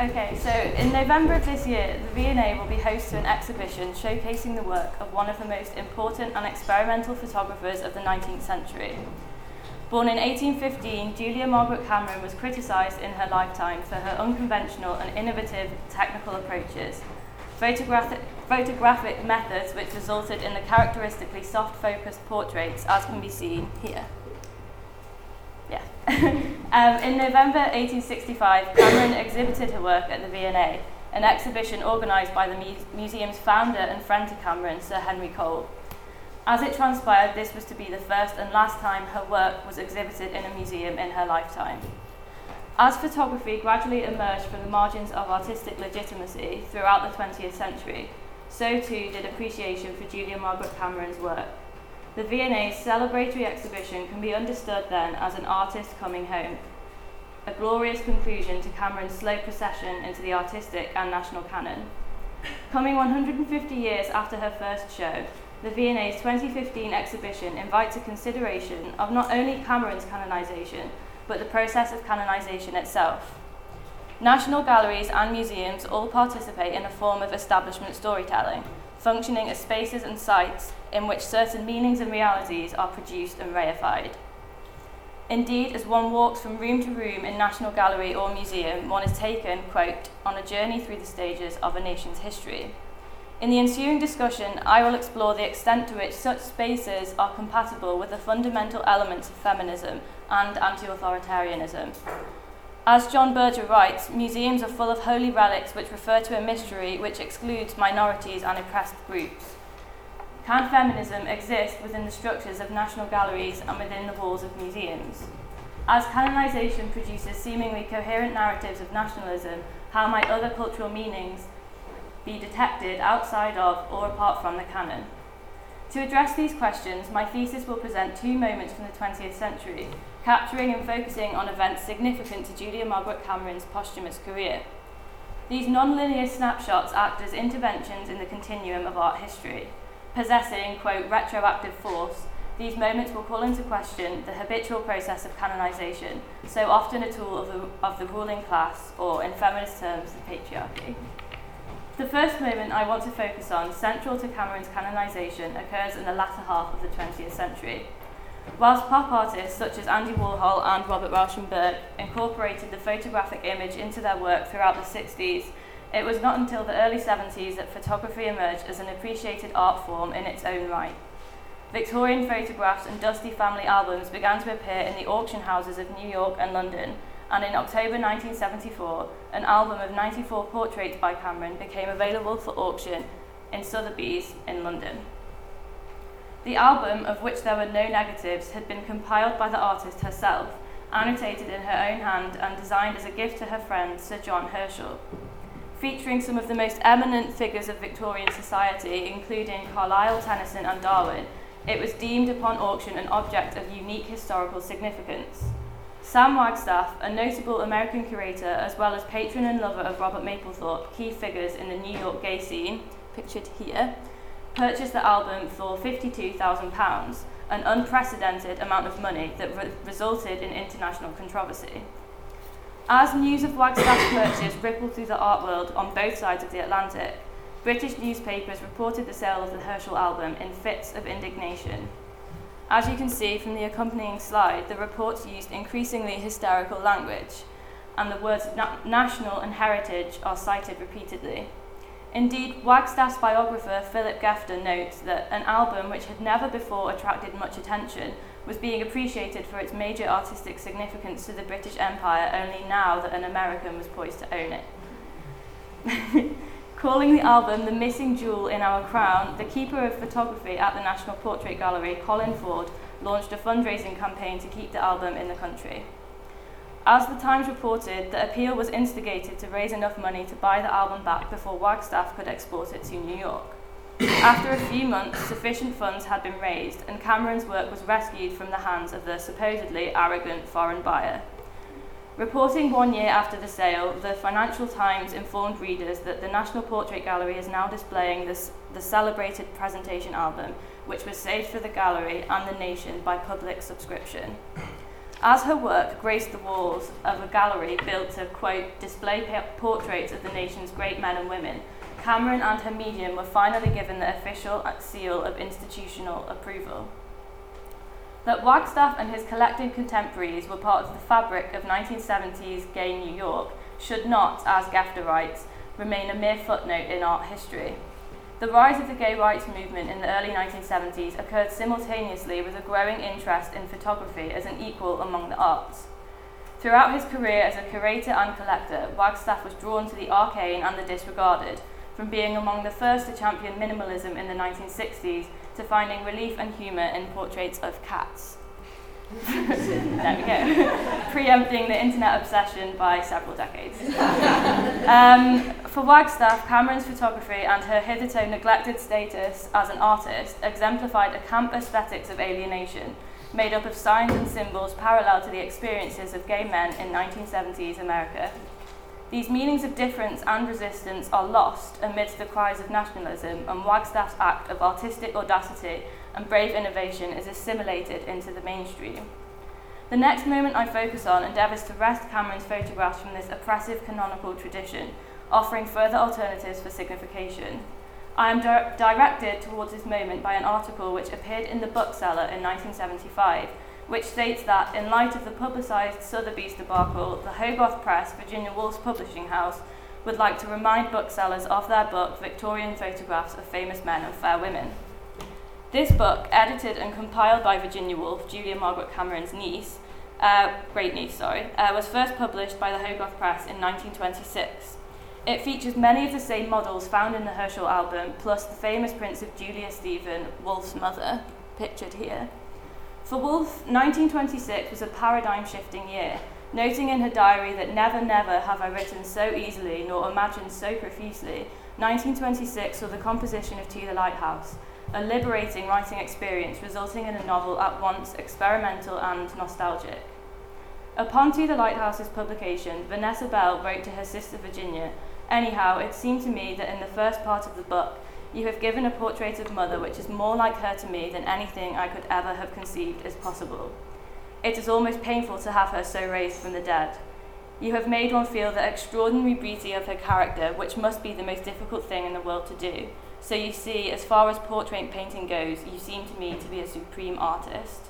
Okay, so in November of this year, the V&A will be host to an exhibition showcasing the work of one of the most important and experimental photographers of the 19th century. Born in 1815, Julia Margaret Cameron was criticised in her lifetime for her unconventional and innovative technical approaches, photographic, photographic methods which resulted in the characteristically soft focused portraits as can be seen here. Yeah. um, in November 1865, Cameron exhibited her work at the V&A, an exhibition organised by the mu- museum's founder and friend to Cameron, Sir Henry Cole. As it transpired, this was to be the first and last time her work was exhibited in a museum in her lifetime. As photography gradually emerged from the margins of artistic legitimacy throughout the 20th century, so too did appreciation for Julia Margaret Cameron's work. The V&A's celebratory exhibition can be understood then as an artist coming home, a glorious conclusion to Cameron's slow procession into the artistic and national canon. Coming 150 years after her first show, the V&A's 2015 exhibition invites a consideration of not only Cameron's canonisation, but the process of canonisation itself. National galleries and museums all participate in a form of establishment storytelling, functioning as spaces and sites in which certain meanings and realities are produced and reified. Indeed, as one walks from room to room in National Gallery or museum, one is taken, quote, on a journey through the stages of a nation's history. In the ensuing discussion, I will explore the extent to which such spaces are compatible with the fundamental elements of feminism and anti authoritarianism. As John Berger writes, museums are full of holy relics which refer to a mystery which excludes minorities and oppressed groups. Can feminism exist within the structures of national galleries and within the walls of museums? As canonisation produces seemingly coherent narratives of nationalism, how might other cultural meanings be detected outside of or apart from the canon? To address these questions, my thesis will present two moments from the 20th century, capturing and focusing on events significant to Julia Margaret Cameron's posthumous career. These non-linear snapshots act as interventions in the continuum of art history. Possessing, quote, retroactive force, these moments will call into question the habitual process of canonization, so often a tool of the, of the ruling class, or in feminist terms, the patriarchy. The first moment I want to focus on, central to Cameron's canonization, occurs in the latter half of the 20th century. Whilst pop artists such as Andy Warhol and Robert Rauschenberg incorporated the photographic image into their work throughout the 60s, it was not until the early 70s that photography emerged as an appreciated art form in its own right. Victorian photographs and dusty family albums began to appear in the auction houses of New York and London, and in October 1974, an album of 94 portraits by Cameron became available for auction in Sotheby's in London. The album, of which there were no negatives, had been compiled by the artist herself, annotated in her own hand, and designed as a gift to her friend Sir John Herschel. Featuring some of the most eminent figures of Victorian society, including Carlyle, Tennyson, and Darwin, it was deemed upon auction an object of unique historical significance. Sam Wagstaff, a notable American curator as well as patron and lover of Robert Mapplethorpe, key figures in the New York gay scene, pictured here, purchased the album for £52,000, an unprecedented amount of money that re- resulted in international controversy. As news of Wagstaff's purchase rippled through the art world on both sides of the Atlantic, British newspapers reported the sale of the Herschel album in fits of indignation. As you can see from the accompanying slide, the reports used increasingly hysterical language, and the words na- national and heritage are cited repeatedly. Indeed, Wagstaff's biographer Philip Gefter notes that an album which had never before attracted much attention was being appreciated for its major artistic significance to the British Empire only now that an American was poised to own it. Calling the album the missing jewel in our crown, the keeper of photography at the National Portrait Gallery, Colin Ford, launched a fundraising campaign to keep the album in the country. As the Times reported, the appeal was instigated to raise enough money to buy the album back before Wagstaff could export it to New York. After a few months, sufficient funds had been raised, and Cameron's work was rescued from the hands of the supposedly arrogant foreign buyer. Reporting one year after the sale, the Financial Times informed readers that the National Portrait Gallery is now displaying this, the celebrated presentation album, which was saved for the gallery and the nation by public subscription. As her work graced the walls of a gallery built to, quote, display portraits of the nation's great men and women, Cameron and her medium were finally given the official uh, seal of institutional approval. That Wagstaff and his collected contemporaries were part of the fabric of 1970s gay New York should not, as Gefter writes, remain a mere footnote in art history. The rise of the gay rights movement in the early 1970s occurred simultaneously with a growing interest in photography as an equal among the arts. Throughout his career as a curator and collector, Wagstaff was drawn to the arcane and the disregarded, from being among the first to champion minimalism in the 1960s to finding relief and humour in portraits of cats. there we go. Preempting the internet obsession by several decades. Um, for Wagstaff, Cameron's photography and her hitherto neglected status as an artist exemplified a camp aesthetics of alienation, made up of signs and symbols parallel to the experiences of gay men in 1970s America. These meanings of difference and resistance are lost amidst the cries of nationalism, and Wagstaff's act of artistic audacity and brave innovation is assimilated into the mainstream. The next moment I focus on endeavours to wrest Cameron's photographs from this oppressive canonical tradition, offering further alternatives for signification. I am di- directed towards this moment by an article which appeared in the Bookseller in 1975 which states that, in light of the publicised Sotheby's debacle, the Hogarth Press, Virginia Woolf's publishing house, would like to remind booksellers of their book, Victorian Photographs of Famous Men and Fair Women. This book, edited and compiled by Virginia Woolf, Julia Margaret Cameron's niece, uh, great niece, sorry, uh, was first published by the Hogarth Press in 1926. It features many of the same models found in the Herschel album, plus the famous prints of Julia Stephen, Woolf's mother, pictured here. For Woolf, 1926 was a paradigm shifting year, noting in her diary that never, never have I written so easily nor imagined so profusely. 1926 saw the composition of To the Lighthouse, a liberating writing experience resulting in a novel at once experimental and nostalgic. Upon To the Lighthouse's publication, Vanessa Bell wrote to her sister Virginia, Anyhow, it seemed to me that in the first part of the book, you have given a portrait of mother which is more like her to me than anything I could ever have conceived as possible. It is almost painful to have her so raised from the dead. You have made one feel the extraordinary beauty of her character, which must be the most difficult thing in the world to do. So you see, as far as portrait painting goes, you seem to me to be a supreme artist.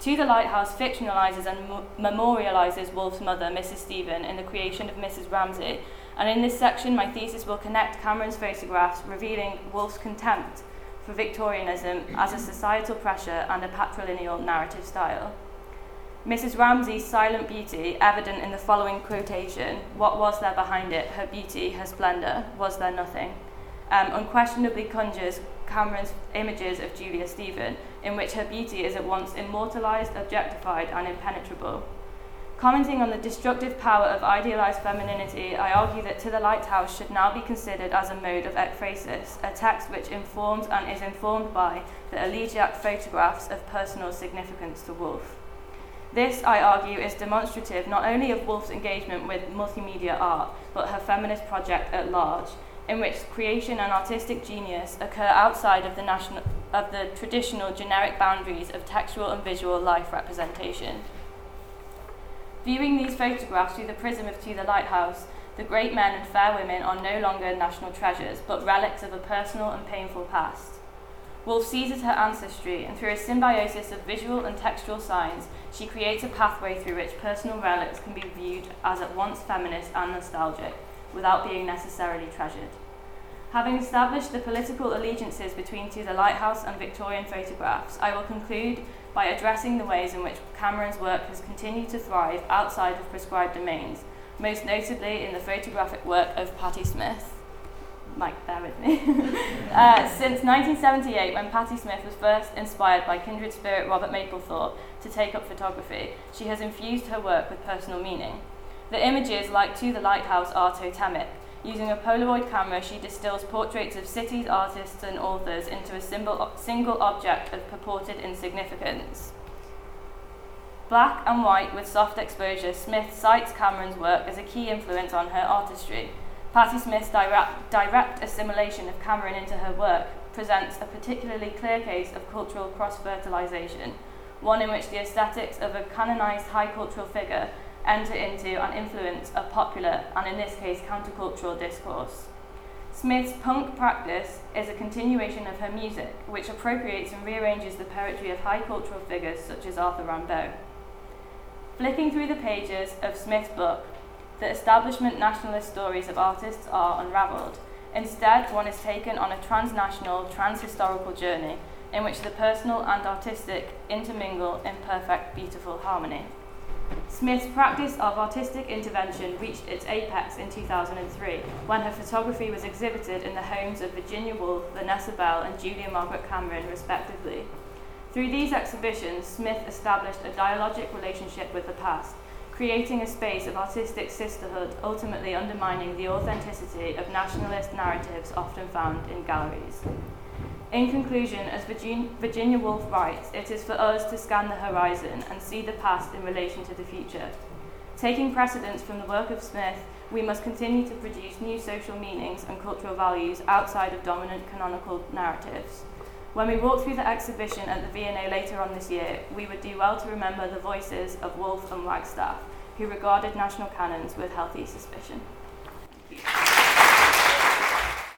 To the Lighthouse fictionalizes and memorializes Woolf's mother, Mrs. Stephen, in the creation of Mrs. Ramsay, and in this section, my thesis will connect Cameron's photographs, revealing Woolf's contempt for Victorianism as a societal pressure and a patrilineal narrative style. Mrs. Ramsay's silent beauty, evident in the following quotation What was there behind it? Her beauty, her splendour, was there nothing? Um, unquestionably conjures Cameron's images of Julia Stephen, in which her beauty is at once immortalised, objectified, and impenetrable. Commenting on the destructive power of idealized femininity, I argue that To the Lighthouse should now be considered as a mode of ekphrasis, a text which informs and is informed by the elegiac photographs of personal significance to Woolf. This, I argue, is demonstrative not only of Woolf's engagement with multimedia art, but her feminist project at large, in which creation and artistic genius occur outside of the, national, of the traditional generic boundaries of textual and visual life representation. Viewing these photographs through the prism of To the Lighthouse, the great men and fair women are no longer national treasures, but relics of a personal and painful past. Woolf seizes her ancestry, and through a symbiosis of visual and textual signs, she creates a pathway through which personal relics can be viewed as at once feminist and nostalgic, without being necessarily treasured. Having established the political allegiances between To Lighthouse and Victorian photographs, I will conclude by addressing the ways in which Cameron's work has continued to thrive outside of prescribed domains, most notably in the photographic work of Patti Smith. Mike, bear with me. uh, since 1978, when Patti Smith was first inspired by kindred spirit Robert Mapplethorpe to take up photography, she has infused her work with personal meaning. The images, like To the Lighthouse, are totemic, Using a Polaroid camera, she distills portraits of cities, artists, and authors into a symbol, single object of purported insignificance. Black and white with soft exposure, Smith cites Cameron's work as a key influence on her artistry. Patti Smith's direct, direct assimilation of Cameron into her work presents a particularly clear case of cultural cross fertilization, one in which the aesthetics of a canonized high cultural figure enter into and influence a popular, and in this case, countercultural discourse. Smith's punk practice is a continuation of her music, which appropriates and rearranges the poetry of high cultural figures such as Arthur Rimbaud. Flicking through the pages of Smith's book, the establishment nationalist stories of artists are unravelled. Instead, one is taken on a transnational, transhistorical journey in which the personal and artistic intermingle in perfect, beautiful harmony. Smith's practice of artistic intervention reached its apex in 2003 when her photography was exhibited in the homes of Virginia Woolf, Vanessa Bell, and Julia Margaret Cameron, respectively. Through these exhibitions, Smith established a dialogic relationship with the past, creating a space of artistic sisterhood, ultimately undermining the authenticity of nationalist narratives often found in galleries. In conclusion, as Virginia Woolf writes, it is for us to scan the horizon and see the past in relation to the future. Taking precedence from the work of Smith, we must continue to produce new social meanings and cultural values outside of dominant canonical narratives. When we walk through the exhibition at the V&A later on this year, we would do well to remember the voices of Woolf and Wagstaff, who regarded national canons with healthy suspicion.